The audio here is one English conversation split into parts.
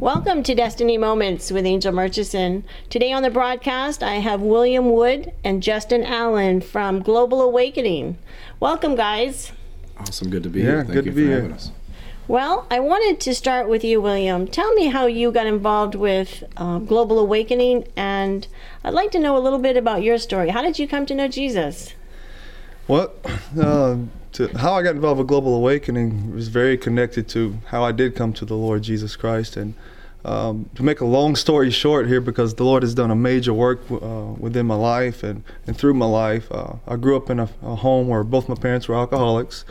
Welcome to Destiny Moments with Angel Murchison. Today on the broadcast, I have William Wood and Justin Allen from Global Awakening. Welcome, guys. Awesome. Good to be Yeah, here. Thank good you to be for here. having us. Well, I wanted to start with you, William. Tell me how you got involved with uh, Global Awakening, and I'd like to know a little bit about your story. How did you come to know Jesus? Well, uh, to how I got involved with Global Awakening was very connected to how I did come to the Lord Jesus Christ. And um, to make a long story short here, because the Lord has done a major work uh, within my life and, and through my life, uh, I grew up in a, a home where both my parents were alcoholics.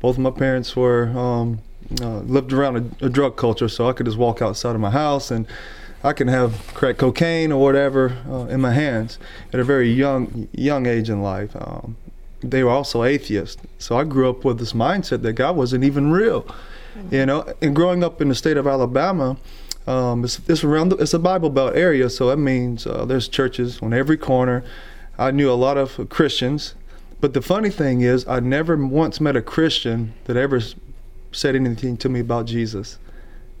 Both my parents were um, uh, lived around a, a drug culture, so I could just walk outside of my house and I can have crack cocaine or whatever uh, in my hands at a very young young age in life. Um, they were also atheists, so I grew up with this mindset that God wasn't even real. You know, and growing up in the state of Alabama, um, it's, it's around the, it's a Bible Belt area, so that means uh, there's churches on every corner. I knew a lot of Christians, but the funny thing is, I never once met a Christian that ever said anything to me about Jesus.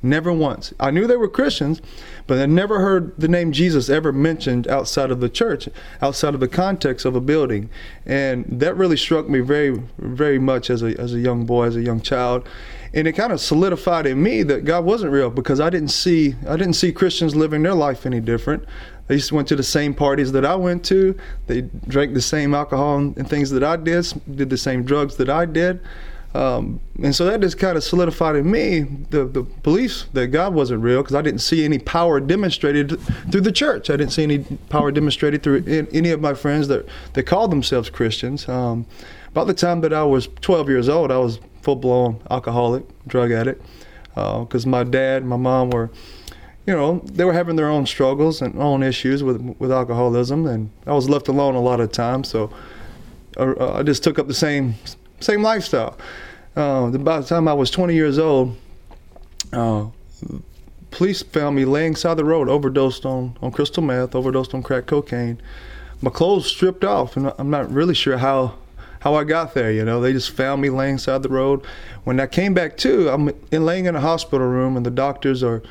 Never once. I knew they were Christians, but I never heard the name Jesus ever mentioned outside of the church, outside of the context of a building. And that really struck me very, very much as a, as a young boy, as a young child. And it kind of solidified in me that God wasn't real because I didn't see I didn't see Christians living their life any different. They just went to the same parties that I went to. They drank the same alcohol and and things that I did, did the same drugs that I did. Um, and so that just kind of solidified in me the, the belief that God wasn't real because I didn't see any power demonstrated through the church. I didn't see any power demonstrated through in, any of my friends that, that called themselves Christians. Um, about the time that I was 12 years old, I was full blown alcoholic, drug addict, because my dad and my mom were you know, they were having their own struggles and own issues with with alcoholism, and I was left alone a lot of times. So uh, I just took up the same same lifestyle. Uh, by the time I was 20 years old, uh, police found me laying side the road, overdosed on on crystal meth, overdosed on crack cocaine. My clothes stripped off, and I'm not really sure how how I got there. You know, they just found me laying side the road. When I came back to, I'm in, laying in a hospital room, and the doctors are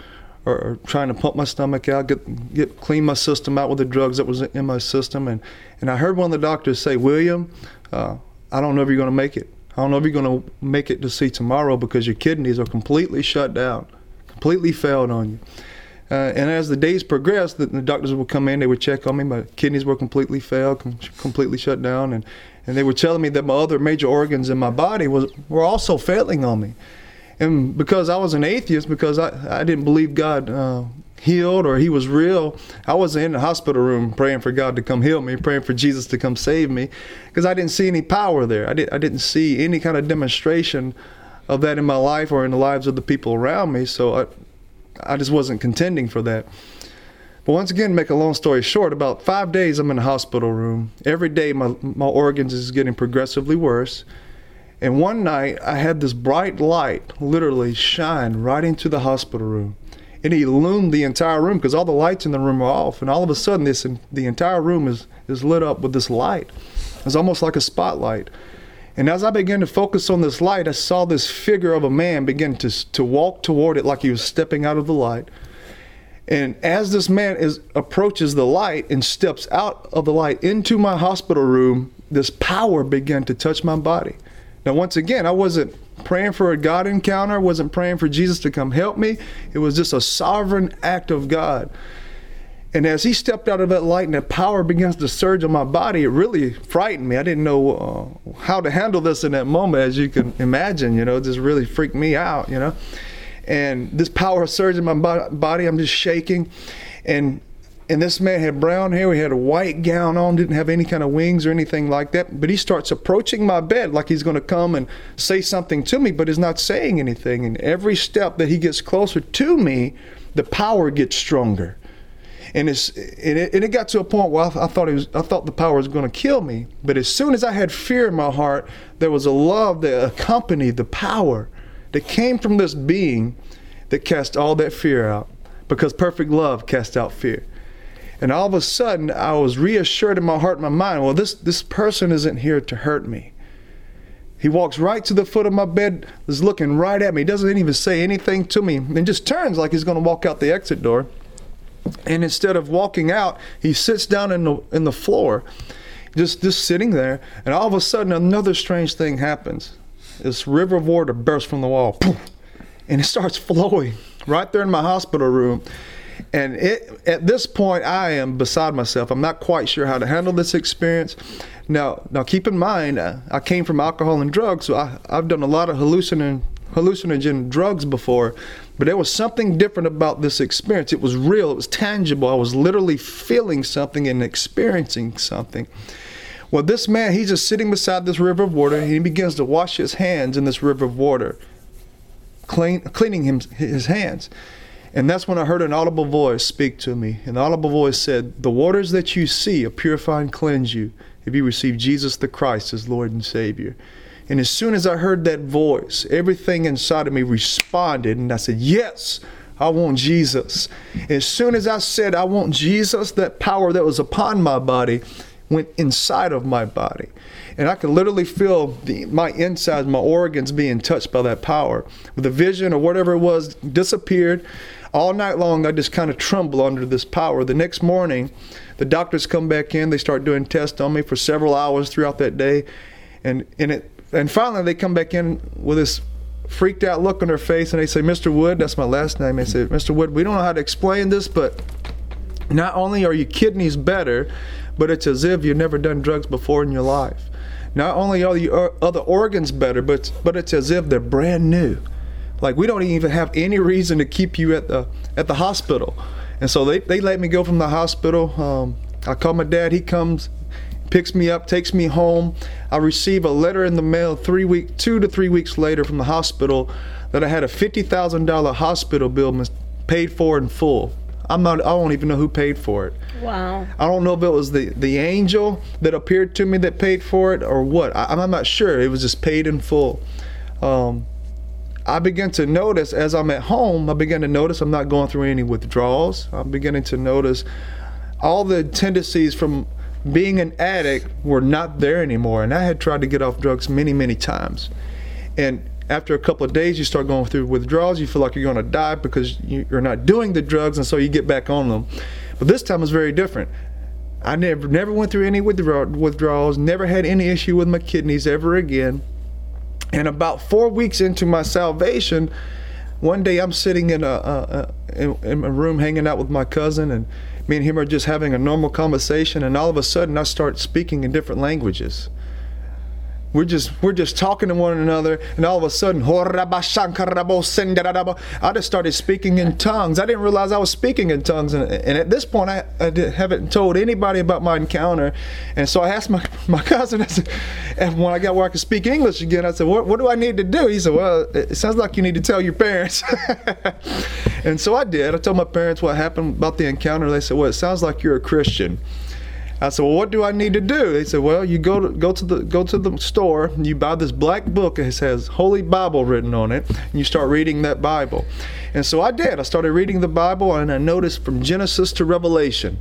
are, are trying to pump my stomach out, get get clean my system out with the drugs that was in my system, and and I heard one of the doctors say, William, uh, I don't know if you're going to make it. I don't know if you're going to make it to see tomorrow because your kidneys are completely shut down, completely failed on you. Uh, and as the days progressed, the, the doctors would come in, they would check on me. My kidneys were completely failed, com- completely shut down, and, and they were telling me that my other major organs in my body was were also failing on me. And because I was an atheist, because I, I didn't believe God uh, healed or He was real, I wasn't in the hospital room praying for God to come heal me, praying for Jesus to come save me, because I didn't see any power there. I, did, I didn't see any kind of demonstration of that in my life or in the lives of the people around me. So I, I just wasn't contending for that. But once again, make a long story short, about five days I'm in the hospital room. Every day my, my organs is getting progressively worse. And one night I had this bright light literally shine right into the hospital room. It illumined the entire room because all the lights in the room are off. And all of a sudden, this the entire room is, is lit up with this light. It's almost like a spotlight. And as I began to focus on this light, I saw this figure of a man begin to, to walk toward it like he was stepping out of the light. And as this man is approaches the light and steps out of the light into my hospital room, this power began to touch my body. Now, once again, I wasn't praying for a God encounter, wasn't praying for Jesus to come help me. It was just a sovereign act of God. And as he stepped out of that light and that power begins to surge on my body, it really frightened me. I didn't know uh, how to handle this in that moment, as you can imagine. You know, it just really freaked me out. You know, and this power surged in my body. I'm just shaking, and and this man had brown hair. He had a white gown on. Didn't have any kind of wings or anything like that. But he starts approaching my bed like he's going to come and say something to me, but he's not saying anything. And every step that he gets closer to me, the power gets stronger and it's and it, and it got to a point where I, I thought it was I thought the power was going to kill me. But as soon as I had fear in my heart, there was a love that accompanied the power that came from this being that cast all that fear out. Because perfect love casts out fear. And all of a sudden, I was reassured in my heart and my mind. Well, this this person isn't here to hurt me. He walks right to the foot of my bed, is looking right at me. Doesn't even say anything to me, and just turns like he's going to walk out the exit door. And instead of walking out, he sits down in the in the floor, just just sitting there. And all of a sudden, another strange thing happens. This river of water bursts from the wall, and it starts flowing right there in my hospital room. And it, at this point, I am beside myself. I'm not quite sure how to handle this experience. Now, now keep in mind, uh, I came from alcohol and drugs, so I, I've done a lot of hallucinogen, hallucinogen drugs before, but there was something different about this experience. It was real, it was tangible. I was literally feeling something and experiencing something. Well, this man, he's just sitting beside this river of water, and he begins to wash his hands in this river of water, clean, cleaning him, his hands. And that's when I heard an audible voice speak to me. And the audible voice said, The waters that you see are purify and cleanse you if you receive Jesus the Christ as Lord and Savior. And as soon as I heard that voice, everything inside of me responded, and I said, Yes, I want Jesus. As soon as I said, I want Jesus, that power that was upon my body went inside of my body. And I could literally feel the, my insides, my organs being touched by that power. The vision or whatever it was disappeared. All night long, I just kind of tremble under this power. The next morning, the doctors come back in. They start doing tests on me for several hours throughout that day, and and it and finally they come back in with this freaked out look on their face, and they say, "Mr. Wood, that's my last name." They say, "Mr. Wood, we don't know how to explain this, but not only are your kidneys better, but it's as if you've never done drugs before in your life. Not only are your uh, other organs better, but but it's as if they're brand new." Like we don't even have any reason to keep you at the at the hospital. And so they, they let me go from the hospital. Um, I call my dad. He comes, picks me up, takes me home. I receive a letter in the mail three week, two to three weeks later from the hospital that I had a fifty thousand dollar hospital bill paid for in full. I'm not. I don't even know who paid for it. Wow. I don't know if it was the the angel that appeared to me that paid for it or what. I, am not sure. It was just paid in full. Um, I begin to notice as I'm at home, I begin to notice I'm not going through any withdrawals. I'm beginning to notice all the tendencies from being an addict were not there anymore. And I had tried to get off drugs many, many times. And after a couple of days, you start going through withdrawals. You feel like you're going to die because you're not doing the drugs, and so you get back on them. But this time was very different. I never, never went through any withdrawals. Never had any issue with my kidneys ever again. And about four weeks into my salvation, one day I'm sitting in a, a, a, in a room hanging out with my cousin, and me and him are just having a normal conversation, and all of a sudden I start speaking in different languages we're just we're just talking to one another and all of a sudden I just started speaking in tongues. I didn't realize I was speaking in tongues. And, and at this point I, I haven't told anybody about my encounter. And so I asked my, my cousin I said, and when I got where I could speak English again I said what, what do I need to do? He said well it sounds like you need to tell your parents. And so I did. I told my parents what happened about the encounter. They said well it sounds like you're a Christian I said, "Well, what do I need to do?" They said, "Well, you go to go to the go to the store and you buy this black book. It has Holy Bible written on it, and you start reading that Bible." And so I did. I started reading the Bible, and I noticed from Genesis to Revelation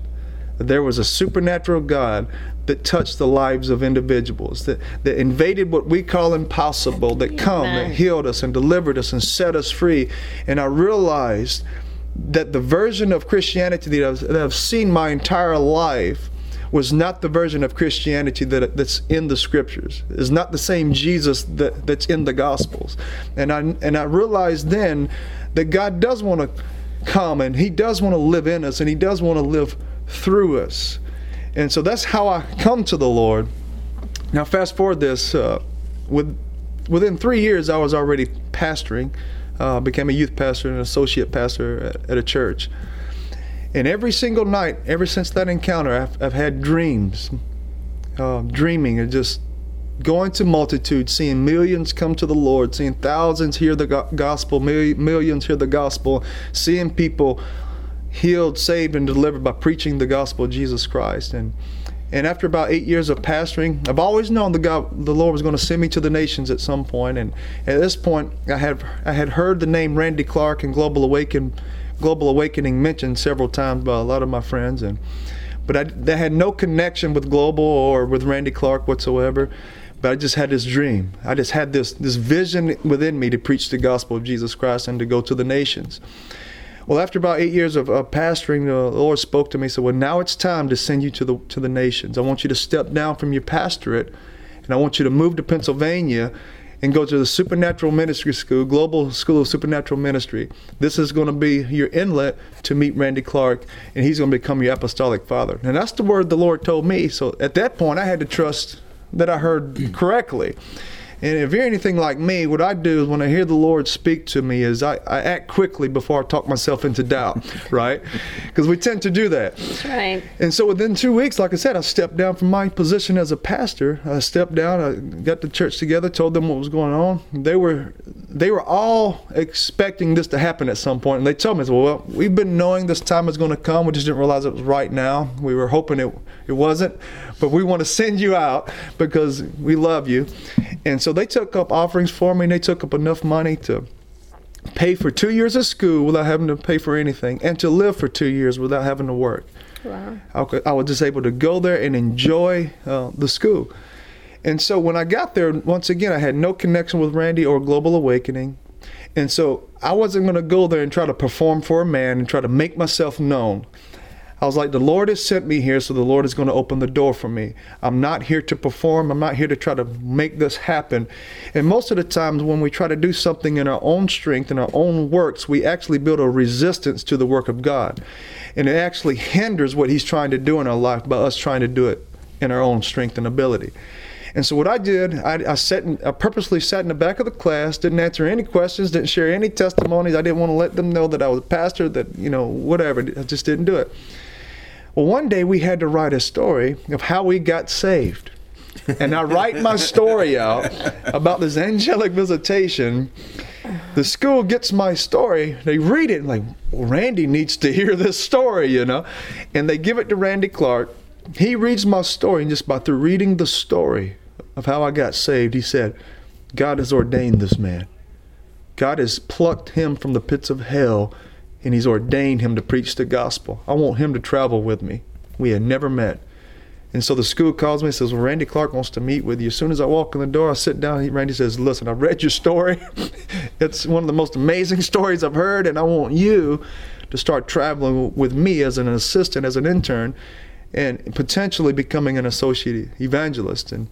that there was a supernatural God that touched the lives of individuals, that, that invaded what we call impossible, that come, that healed us and delivered us and set us free. And I realized that the version of Christianity that I've, that I've seen my entire life was not the version of Christianity that, that's in the scriptures. Is not the same Jesus that, that's in the Gospels. And I and I realized then that God does want to come and He does want to live in us and He does want to live through us. And so that's how I come to the Lord. Now, fast forward this. Uh, with within three years, I was already pastoring. Uh, became a youth pastor and an associate pastor at, at a church. And every single night, ever since that encounter, I've, I've had dreams, uh, dreaming of just going to multitudes, seeing millions come to the Lord, seeing thousands hear the gospel, millions hear the gospel, seeing people healed, saved, and delivered by preaching the gospel of Jesus Christ. And and after about eight years of pastoring, I've always known the God, the Lord was going to send me to the nations at some point. And at this point, I had I had heard the name Randy Clark and Global Awaken Global Awakening mentioned several times by a lot of my friends, and but I, they had no connection with Global or with Randy Clark whatsoever. but I just had this dream. I just had this this vision within me to preach the gospel of Jesus Christ and to go to the nations. Well, after about eight years of, of pastoring, the Lord spoke to me. Said, "Well, now it's time to send you to the to the nations. I want you to step down from your pastorate, and I want you to move to Pennsylvania." And go to the Supernatural Ministry School, Global School of Supernatural Ministry. This is going to be your inlet to meet Randy Clark, and he's going to become your apostolic father. And that's the word the Lord told me. So at that point, I had to trust that I heard correctly. And if you're anything like me, what I do is when I hear the Lord speak to me is I, I act quickly before I talk myself into doubt, right? Because we tend to do that. That's right. And so within two weeks, like I said, I stepped down from my position as a pastor. I stepped down, I got the church together, told them what was going on. They were they were all expecting this to happen at some point. And they told me, well, we've been knowing this time is going to come. We just didn't realize it was right now. We were hoping it, it wasn't. But we want to send you out because we love you. And so they took up offerings for me. And they took up enough money to pay for two years of school without having to pay for anything and to live for two years without having to work. Wow. I, I was just able to go there and enjoy uh, the school. And so when I got there, once again, I had no connection with Randy or Global Awakening. And so I wasn't going to go there and try to perform for a man and try to make myself known. I was like, the Lord has sent me here, so the Lord is going to open the door for me. I'm not here to perform. I'm not here to try to make this happen. And most of the times, when we try to do something in our own strength and our own works, we actually build a resistance to the work of God. And it actually hinders what He's trying to do in our life by us trying to do it in our own strength and ability. And so what I did, I, I sat in, I purposely sat in the back of the class, didn't answer any questions, didn't share any testimonies. I didn't want to let them know that I was a pastor, that you know, whatever. I just didn't do it. Well, one day we had to write a story of how we got saved. And I write my story out about this angelic visitation. The school gets my story. They read it like, well, Randy needs to hear this story, you know. And they give it to Randy Clark. He reads my story, and just by through reading the story of how I got saved, he said, God has ordained this man. God has plucked him from the pits of hell and he's ordained him to preach the gospel. I want him to travel with me. We had never met. And so the school calls me and says, Well, Randy Clark wants to meet with you. As soon as I walk in the door, I sit down. And Randy says, Listen, I've read your story. it's one of the most amazing stories I've heard, and I want you to start traveling with me as an assistant, as an intern, and potentially becoming an associate evangelist. And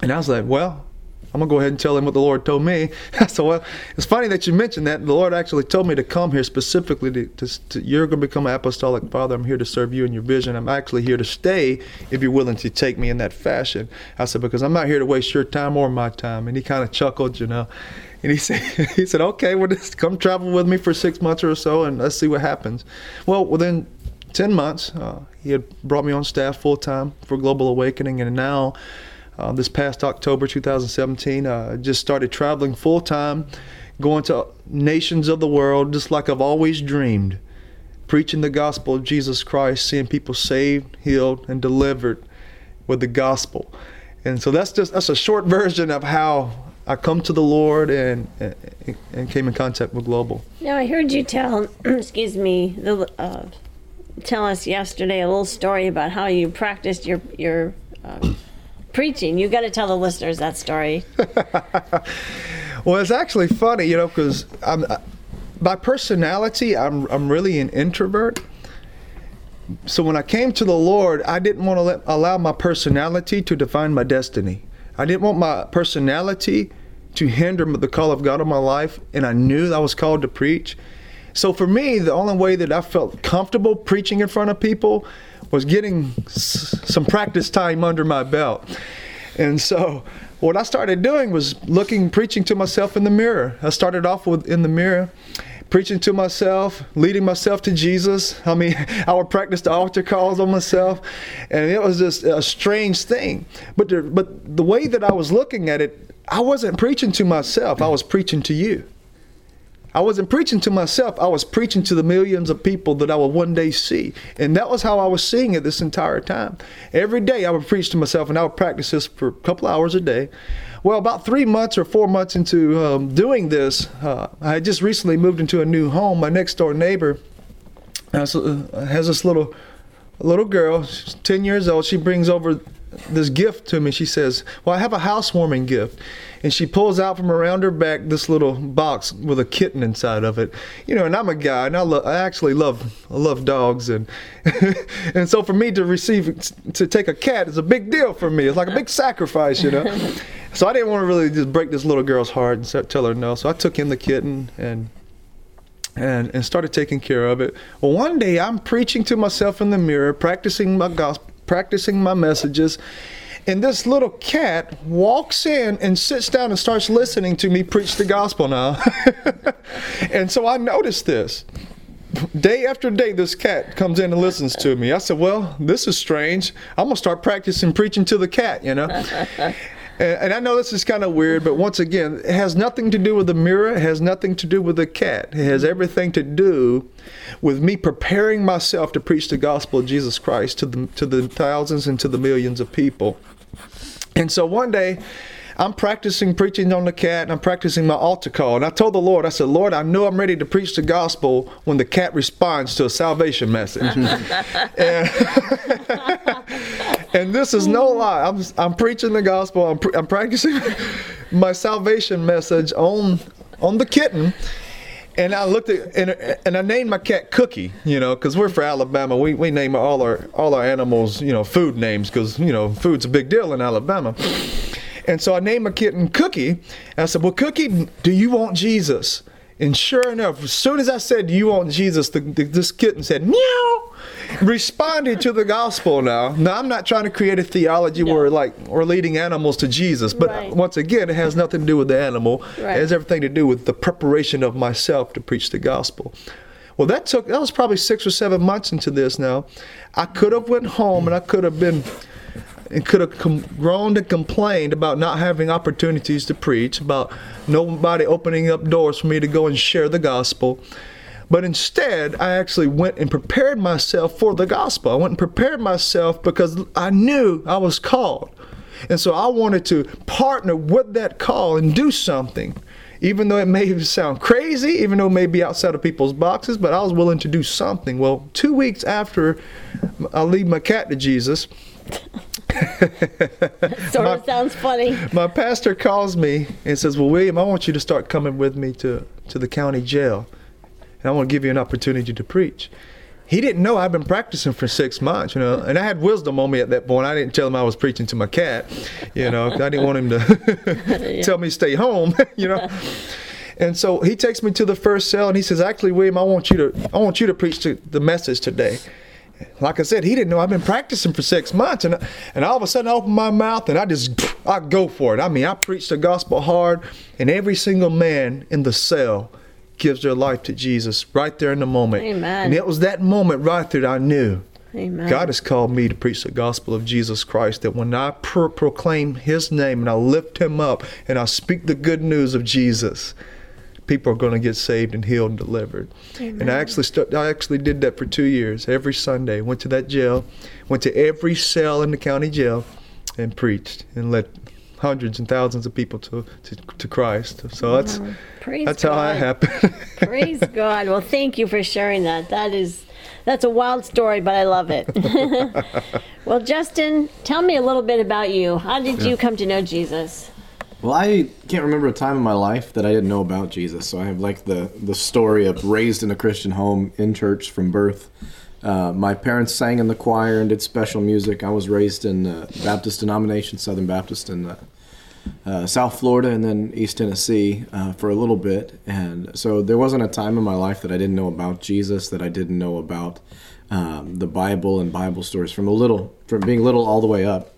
and I was like, Well, I'm gonna go ahead and tell him what the Lord told me. so well, it's funny that you mentioned that. The Lord actually told me to come here specifically to, to, to, you're gonna become an apostolic father. I'm here to serve you in your vision. I'm actually here to stay if you're willing to take me in that fashion. I said because I'm not here to waste your time or my time. And he kind of chuckled, you know. And he said, he said, okay, well, just come travel with me for six months or so, and let's see what happens. Well, within 10 months, uh, he had brought me on staff full time for Global Awakening, and now uh, this past October 2017. Uh, just started traveling full time, going to nations of the world, just like I've always dreamed, preaching the gospel of Jesus Christ, seeing people saved, healed, and delivered with the gospel. And so that's just that's a short version of how I come to the Lord and and, and came in contact with Global. Now I heard you tell, excuse me, the, uh, tell us yesterday a little story about how you practiced your your. Uh, preaching. You got to tell the listeners that story. well, it's actually funny, you know, because I'm uh, by personality, I'm I'm really an introvert. So when I came to the Lord, I didn't want to let, allow my personality to define my destiny. I didn't want my personality to hinder the call of God on my life, and I knew I was called to preach. So for me, the only way that I felt comfortable preaching in front of people was getting s- some practice time under my belt. And so what I started doing was looking, preaching to myself in the mirror. I started off with in the mirror, preaching to myself, leading myself to Jesus. I mean, I would practice the altar calls on myself, and it was just a strange thing. But the, but the way that I was looking at it, I wasn't preaching to myself. I was preaching to you. I wasn't preaching to myself. I was preaching to the millions of people that I would one day see. And that was how I was seeing it this entire time. Every day I would preach to myself and I would practice this for a couple hours a day. Well, about three months or four months into um, doing this, uh, I had just recently moved into a new home. My next door neighbor has, uh, has this little little girl, she's 10 years old. She brings over this gift to me. She says, "Well, I have a housewarming gift," and she pulls out from around her back this little box with a kitten inside of it. You know, and I'm a guy, and I, lo- I actually love I love dogs, and and so for me to receive to take a cat is a big deal for me. It's like a big sacrifice, you know. so I didn't want to really just break this little girl's heart and tell her no. So I took in the kitten and and, and started taking care of it. Well, one day I'm preaching to myself in the mirror, practicing my gospel, practicing my messages, and this little cat walks in and sits down and starts listening to me preach the gospel now. and so I noticed this. Day after day, this cat comes in and listens to me. I said, Well, this is strange. I'm going to start practicing preaching to the cat, you know? And I know this is kind of weird, but once again, it has nothing to do with the mirror. It has nothing to do with the cat. It has everything to do with me preparing myself to preach the gospel of Jesus Christ to the to the thousands and to the millions of people. And so one day, I'm practicing preaching on the cat and I'm practicing my altar call. And I told the Lord, I said, Lord, I know I'm ready to preach the gospel when the cat responds to a salvation message. and, and, this is no mm. lie. I'm, I'm preaching the gospel, I'm, I'm practicing my salvation message on, on the kitten and I looked at and, and I named my cat Cookie, you know, because we're from Alabama. We, we name all our all our animals, you know, food names because you know food's a big deal in Alabama. And so I named my kitten Cookie. And I said, Well, Cookie, do you want Jesus? And sure enough, as soon as I said, you want Jesus? The, the, this kitten said, Meow. Responded to the gospel now. Now, I'm not trying to create a theology no. where, like, we're leading animals to Jesus. But right. once again, it has nothing to do with the animal, right. it has everything to do with the preparation of myself to preach the gospel. Well, that took, that was probably six or seven months into this now. I could have went home and I could have been and could have com- groaned and complained about not having opportunities to preach, about nobody opening up doors for me to go and share the gospel. But instead, I actually went and prepared myself for the gospel. I went and prepared myself because I knew I was called. And so I wanted to partner with that call and do something. Even though it may sound crazy, even though it may be outside of people's boxes, but I was willing to do something. Well, two weeks after I lead my cat to Jesus, sort my, of sounds funny. My pastor calls me and says, "Well, William, I want you to start coming with me to to the county jail, and I want to give you an opportunity to preach." He didn't know I'd been practicing for six months, you know, and I had wisdom on me at that point. I didn't tell him I was preaching to my cat, you know, I didn't want him to yeah. tell me stay home, you know. And so he takes me to the first cell and he says, "Actually, William, I want you to I want you to preach to the message today." Like I said, he didn't know I've been practicing for six months, and and all of a sudden I open my mouth and I just I go for it. I mean, I preach the gospel hard, and every single man in the cell gives their life to Jesus right there in the moment. Amen. And it was that moment right there that I knew. Amen. God has called me to preach the gospel of Jesus Christ. That when I pro- proclaim His name and I lift Him up and I speak the good news of Jesus, people are going to get saved and healed and delivered. Amen. And I actually st- I actually did that for two years. Every Sunday, went to that jail, went to every cell in the county jail, and preached and led hundreds and thousands of people to to, to Christ. So that's Praise that's God. how I happened. Praise God. Well, thank you for sharing that. That is that's a wild story, but I love it. well, Justin, tell me a little bit about you. How did yeah. you come to know Jesus? Well, I can't remember a time in my life that I didn't know about Jesus. So I have like the the story of raised in a Christian home, in church from birth. Uh, my parents sang in the choir and did special music. I was raised in the Baptist denomination, Southern Baptist in uh, South Florida and then East Tennessee uh, for a little bit. And so there wasn't a time in my life that I didn't know about Jesus, that I didn't know about um, the Bible and Bible stories from a little, from being little all the way up.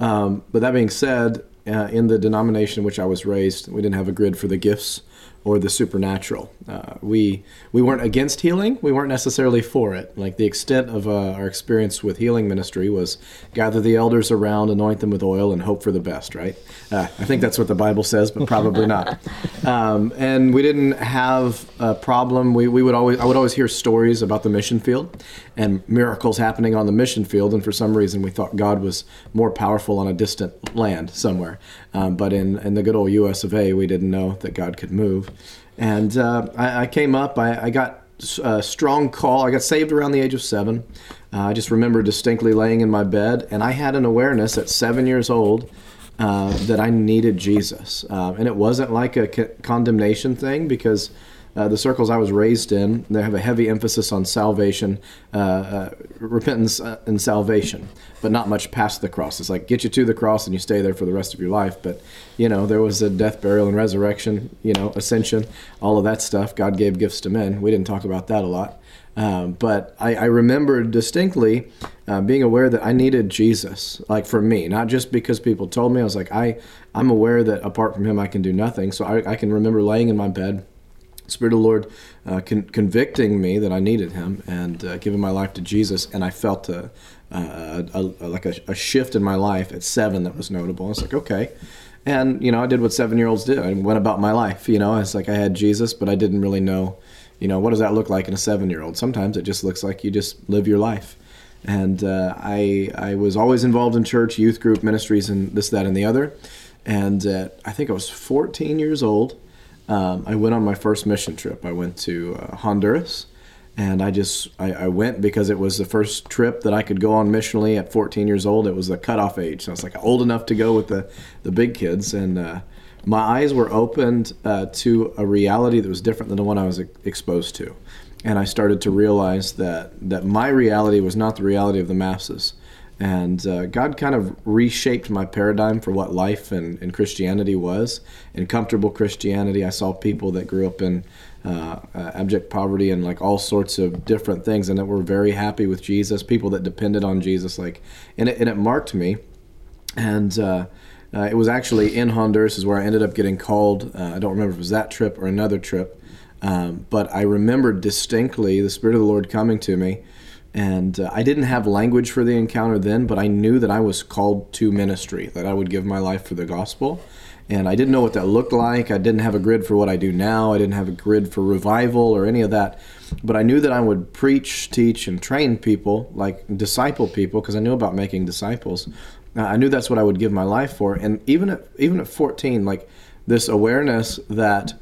Um, but that being said, uh, in the denomination in which I was raised, we didn't have a grid for the gifts or the supernatural. Uh, we we weren't against healing. We weren't necessarily for it. Like the extent of uh, our experience with healing ministry was gather the elders around, anoint them with oil, and hope for the best. Right? Uh, I think that's what the Bible says, but probably not. Um, and we didn't have a problem. We, we would always I would always hear stories about the mission field and miracles happening on the mission field. And for some reason, we thought God was more powerful on a distant land somewhere. Um, but in in the good old U.S. of A., we didn't know that God could move. And uh, I, I, came up, I, I, got a strong call. I got saved around the age of seven. Uh, I just remember distinctly laying in my bed, and I had an awareness at seven years old uh, that I needed Jesus. Uh, and it wasn't like a c- condemnation thing because uh, the circles I was raised in, they have a heavy emphasis on salvation, uh, uh, repentance uh, and salvation, but not much past the cross. It's like get you to the cross and you stay there for the rest of your life. But, you know, there was a death, burial, and resurrection, you know, ascension, all of that stuff. God gave gifts to men. We didn't talk about that a lot. Um, but I, I, remember distinctly uh, being aware that I needed Jesus, like for me, not just because people told me. I was like, I, I'm aware that apart from Him, I can do nothing. So I, I can remember laying in my bed Spirit of the Lord uh, con- convicting me that I needed Him and uh, giving my life to Jesus, and I felt a, a, a like a, a, shift in my life at seven that was notable. I was like, okay, and you know, I did what seven-year-olds do. I went about my life. You know, it's like I had Jesus, but I didn't really know. You know, what does that look like in a seven-year-old? Sometimes it just looks like you just live your life. And uh, I I was always involved in church, youth group, ministries, and this, that, and the other. And I think I was 14 years old um, I went on my first mission trip. I went to uh, Honduras, and I just I, I, went because it was the first trip that I could go on missionally at 14 years old. It was the cutoff age, so I was like old enough to go with the the big kids, and uh, my eyes were opened uh, to a reality that was different than the one I was exposed to, and I started to realize that that my reality was not the reality of the masses and uh, God kind of reshaped my paradigm for what life and, and, Christianity was. In comfortable Christianity, I saw people that grew up in uh, uh, abject poverty and like all sorts of different things, and that were very happy with Jesus. People that depended on Jesus, like, and it, and it marked me. And uh, uh, it was actually in Honduras is where I ended up getting called. Uh, I don't remember if it was that trip or another trip, um, but I remember distinctly the Spirit of the Lord coming to me and uh, I didn't have language for the encounter then, but I knew that I was called to ministry, that I would give my life for the gospel. And I didn't know what that looked like. I didn't have a grid for what I do now. I didn't have a grid for revival or any of that. But I knew that I would preach, teach, and train people, like disciple people, because I knew about making disciples. I knew that's what I would give my life for. And even at even at 14, like this awareness that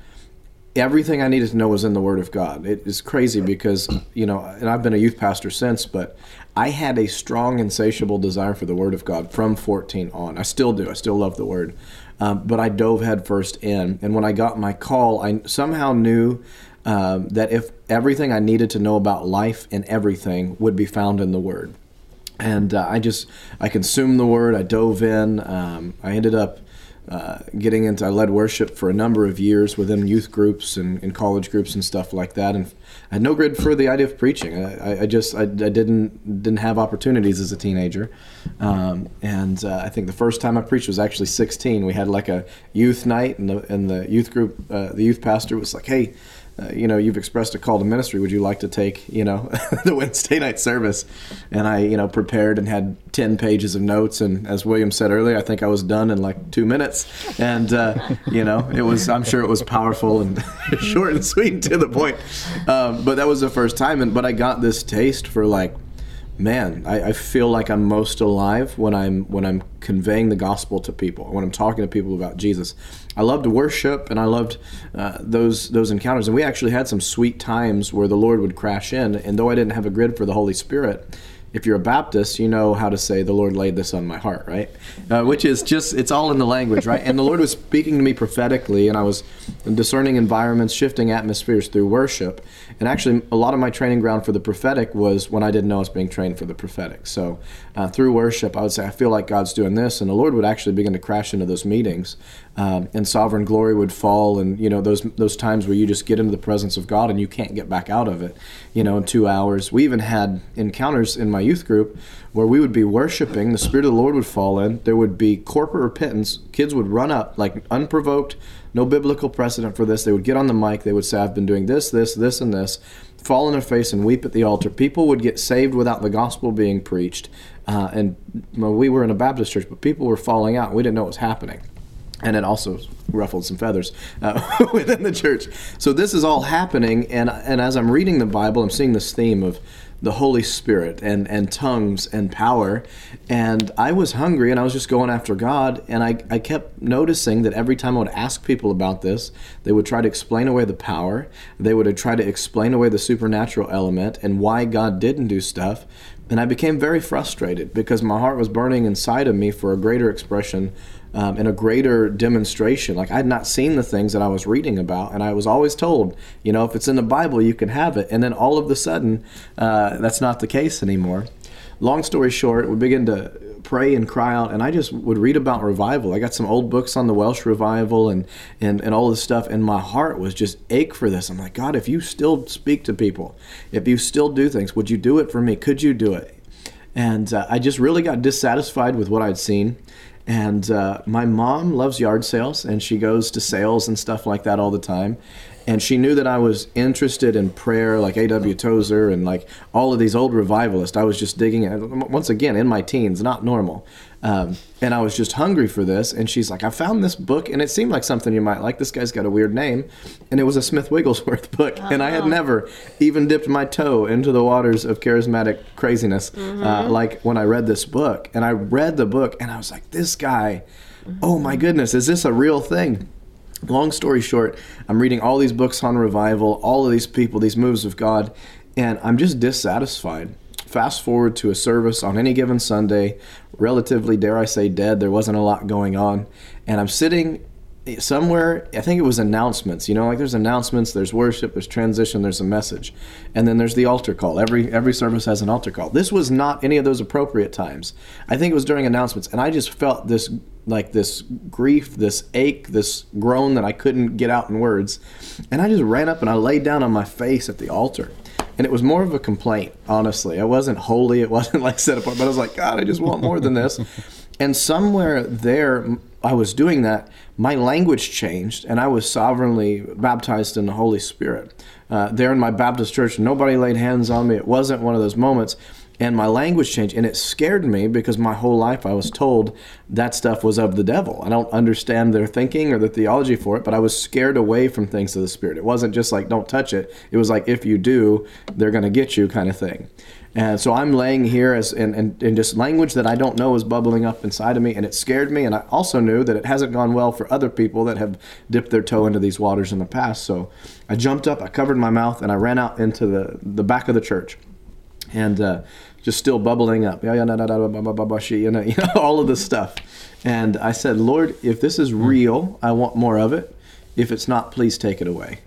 everything I needed to know was in the Word of God. It is crazy because, you know, and I've been a youth pastor since, but I had a strong, insatiable desire for the Word of God from 14 on. I still do. I still love the Word. Um, but I dove headfirst in. And when I got my call, I somehow knew um, that if everything I needed to know about life and everything would be found in the Word. And uh, I just, I consumed the Word. I dove in. Um, I ended up uh, getting into, I led worship for a number of years within youth groups and, college groups and stuff like that, and I had no grid for the idea of preaching. I, I just I, I, didn't didn't have opportunities as a teenager, um, and uh, I think the first time I preached was actually 16. We had like a youth night, and the and the youth group, uh, the youth pastor was like, "Hey." Uh, you know, you've expressed a call to ministry. Would you like to take, you know, the Wednesday night service? And I, you know, prepared and had 10 pages of notes. And as William said earlier, I think I was done in like two minutes. And, uh, you know, it was, I'm sure it was powerful and short and sweet to the point. Um, but that was the first time. And, but I got this taste for like, man, I, I, feel like I'm most alive when I'm when I'm conveying the gospel to people, when I'm talking to people about Jesus. I loved worship and I loved uh, those those encounters, and we actually had some sweet times where the Lord would crash in. And though I didn't have a grid for the Holy Spirit, if you're a Baptist, you know how to say, The Lord laid this on my heart, right? Uh, which is just, it's all in the language, right? And the Lord was speaking to me prophetically, and I was discerning environments, shifting atmospheres through worship. And actually, a lot of my training ground for the prophetic was when I didn't know I was being trained for the prophetic. So uh, through worship, I would say, I feel like God's doing this. And the Lord would actually begin to crash into those meetings um, and sovereign glory would fall, and you know those those times where you just get into the presence of God and you can't get back out of it. You know, in two hours. We even had encounters in my youth group where we would be worshiping. The Spirit of the Lord would fall in. There would be corporate repentance. Kids would run up like unprovoked. No biblical precedent for this. They would get on the mic. They would say, "I've been doing this, this, this, and this." Fall on their face and weep at the altar. People would get saved without the gospel being preached. Uh, and well, we were in a Baptist church, but people were falling out. We didn't know what was happening and it also ruffled some feathers uh, within the church. So this is all happening, and and as I'm reading the Bible, I'm seeing this theme of the Holy Spirit and, and tongues and power. And I was hungry and I was just going after God. And I, I kept noticing that every time I would ask people about this, they would try to explain away the power. They would try to explain away the supernatural element and why God didn't do stuff. And I became very frustrated because my heart was burning inside of me for a greater expression um, and a greater demonstration. Like I had not seen the things that I was reading about, and I was always told, you know, if it's in the Bible, you can have it. And then all of a sudden, uh, that's not the case anymore. Long story short, we begin to pray and cry out, and I just would read about revival. I got some old books on the Welsh revival and and and all this stuff, and my heart was just ache for this. I'm like, God, if you still speak to people, if you still do things, would you do it for me? Could you do it? And uh, I just really got dissatisfied with what I'd seen. And uh, my mom loves yard sales, and she goes to sales and stuff like that all the time. And she knew that I was interested in prayer, like A.W. Tozer and like all of these old revivalists. I was just digging, once again, in my teens, not normal. Um, and I was just hungry for this. And she's like, I found this book, and it seemed like something you might like. This guy's got a weird name. And it was a Smith Wigglesworth book. And I had never even dipped my toe into the waters of charismatic craziness uh, mm-hmm. uh, like when I read this book. And I read the book, and I was like, this guy, mm-hmm. oh my goodness, is this a real thing? Long story short, I'm reading all these books on revival, all of these people, these moves of God, and I'm just dissatisfied fast forward to a service on any given Sunday, relatively, dare I say, dead. There wasn't a lot going on. And I'm sitting somewhere, I think it was announcements. You know, like there's announcements, there's worship, there's transition, there's a message. And then there's the altar call. Every every service has an altar call. This was not any of those appropriate times. I think it was during announcements. And I just felt this like this grief, this ache, this groan that I couldn't get out in words. And I just ran up and I laid down on my face at the altar and it was more of a complaint honestly. I wasn't holy it wasn't like set apart but i was like god i just want more than this. And somewhere there i was doing that my language changed and i was sovereignly baptized in the holy spirit. Uh, there in my baptist church nobody laid hands on me. It wasn't one of those moments and my language changed and it scared me because my whole life i was told that stuff was of the devil. I don't understand their thinking or the theology for it but i was scared away from things of the spirit. It wasn't just like don't touch it. It was like if you do they're going to get you kind of thing. And so i'm laying here as in, in, in just language that i don't know is bubbling up inside of me and it scared me and i also knew that it hasn't gone well for other people that have dipped their toe into these waters in the past. So i jumped up i covered my mouth and i ran out into the, the back of the church. And uh, just still bubbling up. Yeah, yeah, you know, you know, all of this stuff. And I said, Lord, if this is hmm. real, I want more of it. If it's not, please take it away.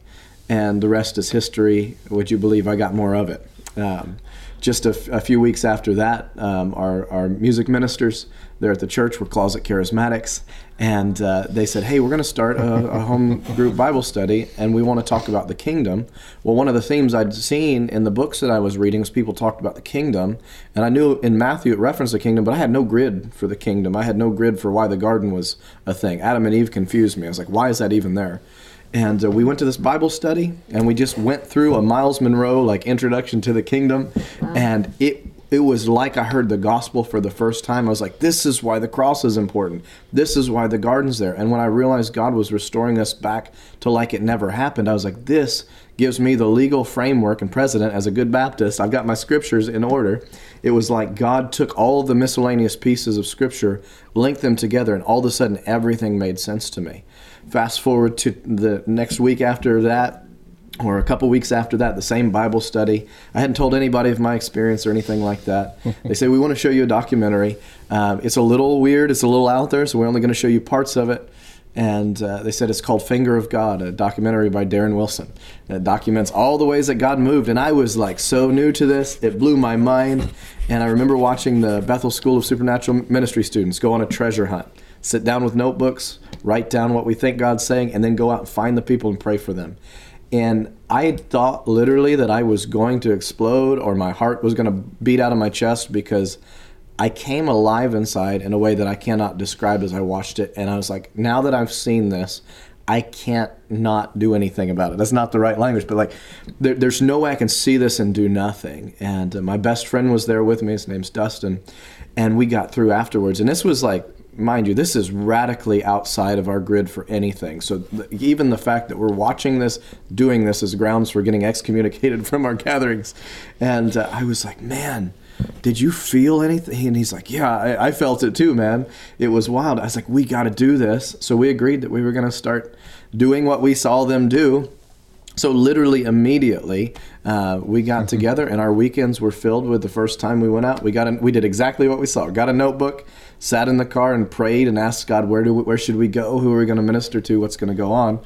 And the rest is history. Would you believe I got more of it? Um, just a, f- a few weeks after that, um, our, our music ministers there at the church were Closet Charismatics, and uh, they said, "Hey, we're going to start a, a, home group Bible study, and we want to talk about the kingdom." Well, one of the themes I'd seen in the books that I was reading was people talked about the kingdom, and I knew in Matthew it referenced the kingdom, but I had no grid for the kingdom. I had no grid for why the garden was a thing. Adam and Eve confused me. I was like, "Why is that even there?" And uh, we went to this Bible study, and we just went through a Myles Munroe like introduction to the kingdom, wow. and it it was like I heard the gospel for the first time. I was like, this is why the cross is important. This is why the garden's there. And when I realized God was restoring us back to like it never happened, I was like, this gives me the legal framework and precedent as a good Baptist. I've got my scriptures in order. It was like God took all of the miscellaneous pieces of scripture, linked them together, and all of a sudden everything made sense to me. Fast forward to the next week after that, or a couple weeks after that, the same Bible study. I hadn't told anybody of my experience or anything like that. they say, We want to show you a documentary. Um, it's a little weird, it's a little out there, so we're only going to show you parts of it. And uh, they said it's called Finger of God, a documentary by Darren Wilson. It documents all the ways that God moved. And I was like so new to this, it blew my mind. And I remember watching the Bethel School of Supernatural Ministry students go on a treasure hunt sit down with notebooks, write down what we think God's saying, and then go out and find the people and pray for them. And I thought literally that I was going to explode or my heart was going to beat out of my chest because I came alive inside in a way that I cannot describe as I watched it. And I was like, now that I've seen this, I can't not do anything about it. That's not the right language, but like, there, there's no way I can see this and do nothing. And uh, my best friend was there with me. His name's Dustin, and we got through afterwards. And this was like mind you, this is radically outside of our grid for anything. So even the fact that we're watching this, doing this, is grounds for getting excommunicated from our gatherings. And uh, I was like, man, did you feel anything? And he's like, yeah, I, I felt it too, man. It was wild. I was like, we got to do this. So we agreed that we were going to start doing what we saw them do. So literally immediately, uh, we got together, and our weekends were filled with the first time we went out. We got a, we did exactly what we saw. Got a notebook, sat in the car, and prayed and asked God, where do we, where should we go? Who are we going to minister to? What's going to go on?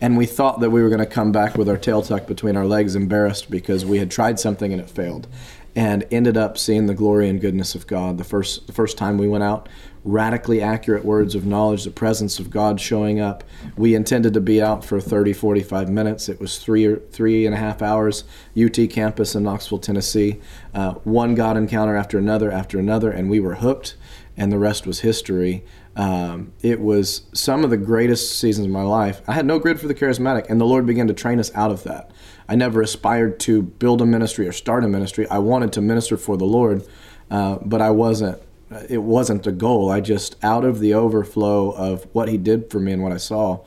And we thought that we were going to come back with our tail tucked between our legs, embarrassed because we had tried something and it failed and ended up seeing the glory and goodness of God the first the first time we went out. Radically accurate words of knowledge, the presence of God showing up. We intended to be out for 30, 45 minutes. It was three three and a half hours. UT campus in Knoxville, Tennessee. Uh, one God encounter after another after another, and we were hooked. And the rest was history. Um, it was some of the greatest seasons of my life. I had no grid for the charismatic, and the Lord began to train us out of that. I never aspired to build a ministry or start a ministry. I wanted to minister for the Lord, uh, but I wasn't. It wasn't a goal. I just out of the overflow of what He did for me and what I saw,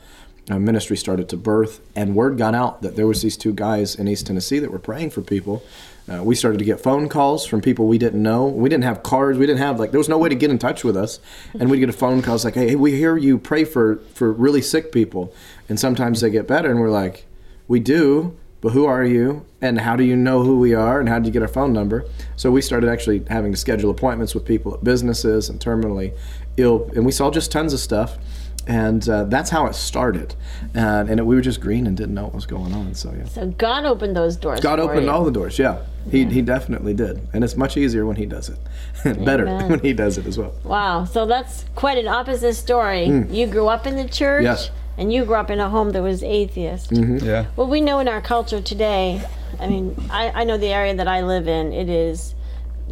a ministry started to birth, and word got out that there was these two guys in East Tennessee that were praying for people. Uh, we started to get phone calls from people we didn't know. We didn't have cards. We didn't have like there was no way to get in touch with us, and we'd get a phone call. Like, hey, we hear you pray for for really sick people, and sometimes they get better, and we're like, we do, but who are you and how do you know who we are and how did you get our phone number so we started actually having to schedule appointments with people at businesses and terminally ill and we saw just tons of stuff and uh, that's how it started and, and it, we were just green and didn't know what was going on so yeah So God opened those doors. god opened you. all the doors yeah he, he definitely did and it's much easier when he does it better Amen. when he does it as well Wow. So that's quite an opposite story. You grew up in the church. Yes. And you grew up in a home that was atheist. Yeah. Well, we know in our culture today, I mean, I, I know the area that I live in, it is,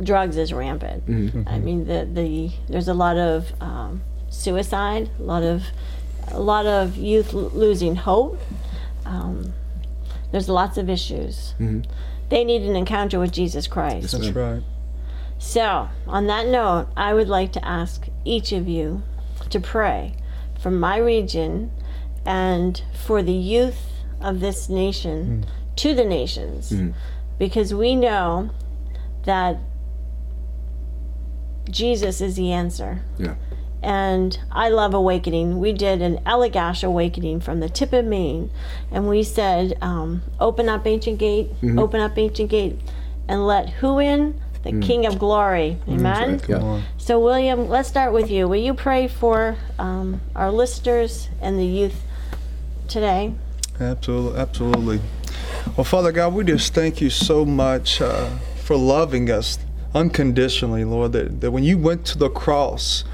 drugs is rampant. I mean, the, the there's a lot of um, suicide, a lot of, a lot of youth l- losing hope. Um, there's lots of issues. They need an encounter with Jesus Christ. That's right. So, on that note, I would like to ask each of you to pray for my region and for the youth of this nation hmm. to the nations hmm. because we know that Jesus is the answer. yeah And I love awakening. We did an Allagash awakening from the tip of Maine, and we said, um, "Open up ancient gate, mm-hmm. open up ancient gate, and let who in? The mm. King of Glory." Mm-hmm. Amen. yeah Come on. So, William, let's start with you. Will you pray for um, our listeners and the youth today? Absolutely, absolutely. Well, Father God, we just thank you so much uh, for loving us unconditionally, Lord. That, that when you went to the cross,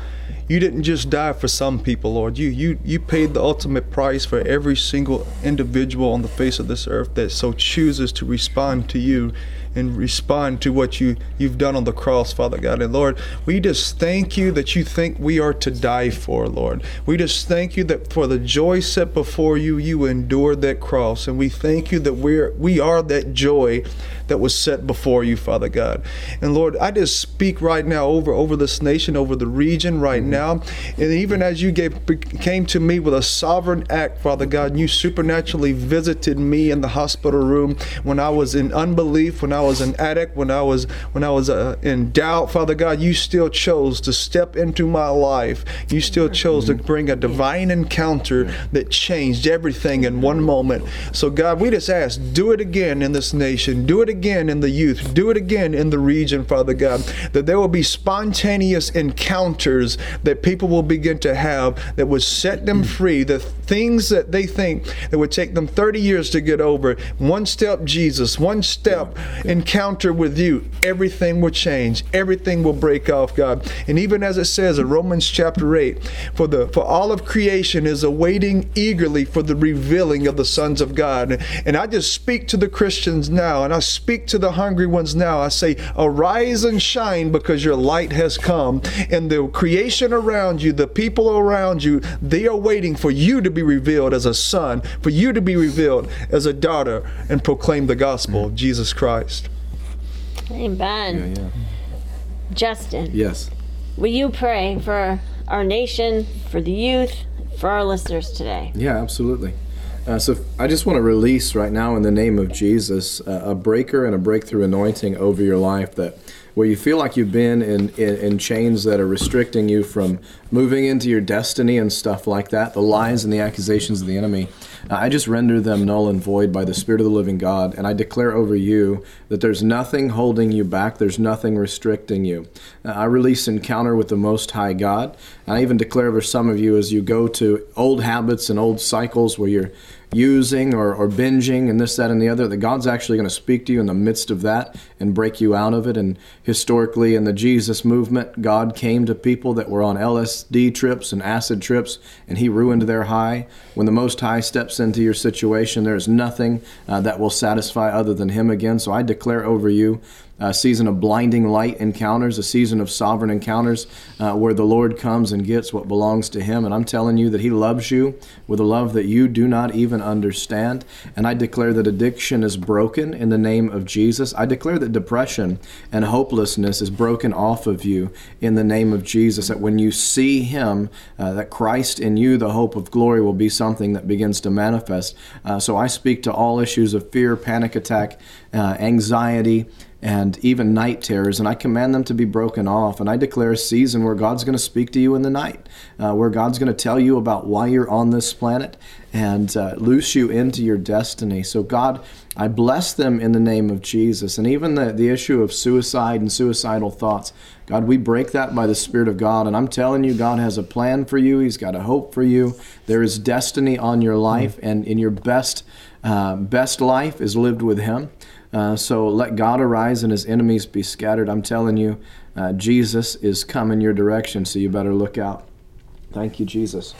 you didn't just die for some people, Lord. You you you paid the ultimate price for every single individual on the face of this earth that so chooses to respond to you and respond to what you you've done on the cross, Father God. And Lord, we just thank you that you think we are to die for, Lord. We just thank you that for the joy set before you, you endured that cross, and we thank you that we're we are that joy that was set before you, Father God. And Lord, I just speak right now over over this nation, over the region right now, and even as you gave came to me with a sovereign act, Father God, you supernaturally visited me in the hospital room when I was in unbelief, when I was an addict, when I was when I was uh, in doubt, Father God, you still chose to step into my life. You still chose to bring a divine encounter that changed everything in one moment. So God, we just ask, do it again in this nation, do it again in the youth, do it again in the region, Father God, that there will be spontaneous encounters that people will begin to have that would set them free, the things that they think that would take them 30 years to get over. One step Jesus, one step encounter with you, everything will change. Everything will break off, God. And even as it says in Romans chapter 8, for the for all of creation is awaiting eagerly for the revealing of the sons of God. And I just speak to the Christians now, and I speak to the hungry ones now. I say, arise and shine because your light has come. And the creation around you, the people around you, they are waiting for you to be revealed as a son, for you to be revealed as a daughter, and proclaim the gospel of Jesus Christ. Amen. yeah Justin, yes will you pray for our nation, for the youth, for our listeners today. Yeah, absolutely. Uh, so I just want to release right now in the name of Jesus uh, a breaker and a breakthrough anointing over your life that where you feel like you've been in, in, in, chains that are restricting you from moving into your destiny and stuff like that, the lies and the accusations of the enemy. I just render them null and void by the Spirit of the living God, and I declare over you that there's nothing holding you back, there's nothing restricting you. I release encounter with the Most High God, and I even declare over some of you as you go to old habits and old cycles where you're using or, or binging and this, that, and the other, that God's actually going to speak to you in the midst of that and break you out of it. And historically, in the Jesus movement, God came to people that were on LSD trips and acid trips, and He ruined their high. When the Most High steps into your situation, there is nothing uh, that will satisfy other than Him again. So I declare over you a season of blinding light encounters, a season of sovereign encounters uh, where the Lord comes and gets what belongs to Him. And I'm telling you that He loves you with a love that you do not even understand. And I declare that addiction is broken in the name of Jesus. I declare that depression and hopelessness is broken off of you in the name of Jesus. That when you see Him, uh, that Christ in you, the hope of glory, will be something that begins to manifest. Uh, so I speak to all issues of fear, panic attack, uh, anxiety and even night terrors, and I command them to be broken off. And I declare a season where God's going to speak to you in the night, uh, where God's going to tell you about why you're on this planet and uh, loose you into your destiny. So, God, I bless them in the name of Jesus. And even the, the issue of suicide and suicidal thoughts, God, we break that by the Spirit of God. And I'm telling you, God has a plan for you, He's got a hope for you. There is destiny on your life, and in your best, uh, best life is lived with Him. Uh, so let God arise and his enemies be scattered. I'm telling you, uh, Jesus is coming your direction, so you better look out. Thank you, Jesus.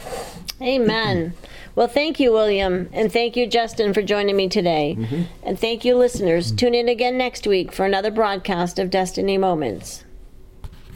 Amen. Well, thank you, William. And thank you, Justin, for joining me today. Mm-hmm. And thank you, listeners. Tune in again next week for another broadcast of Destiny Moments.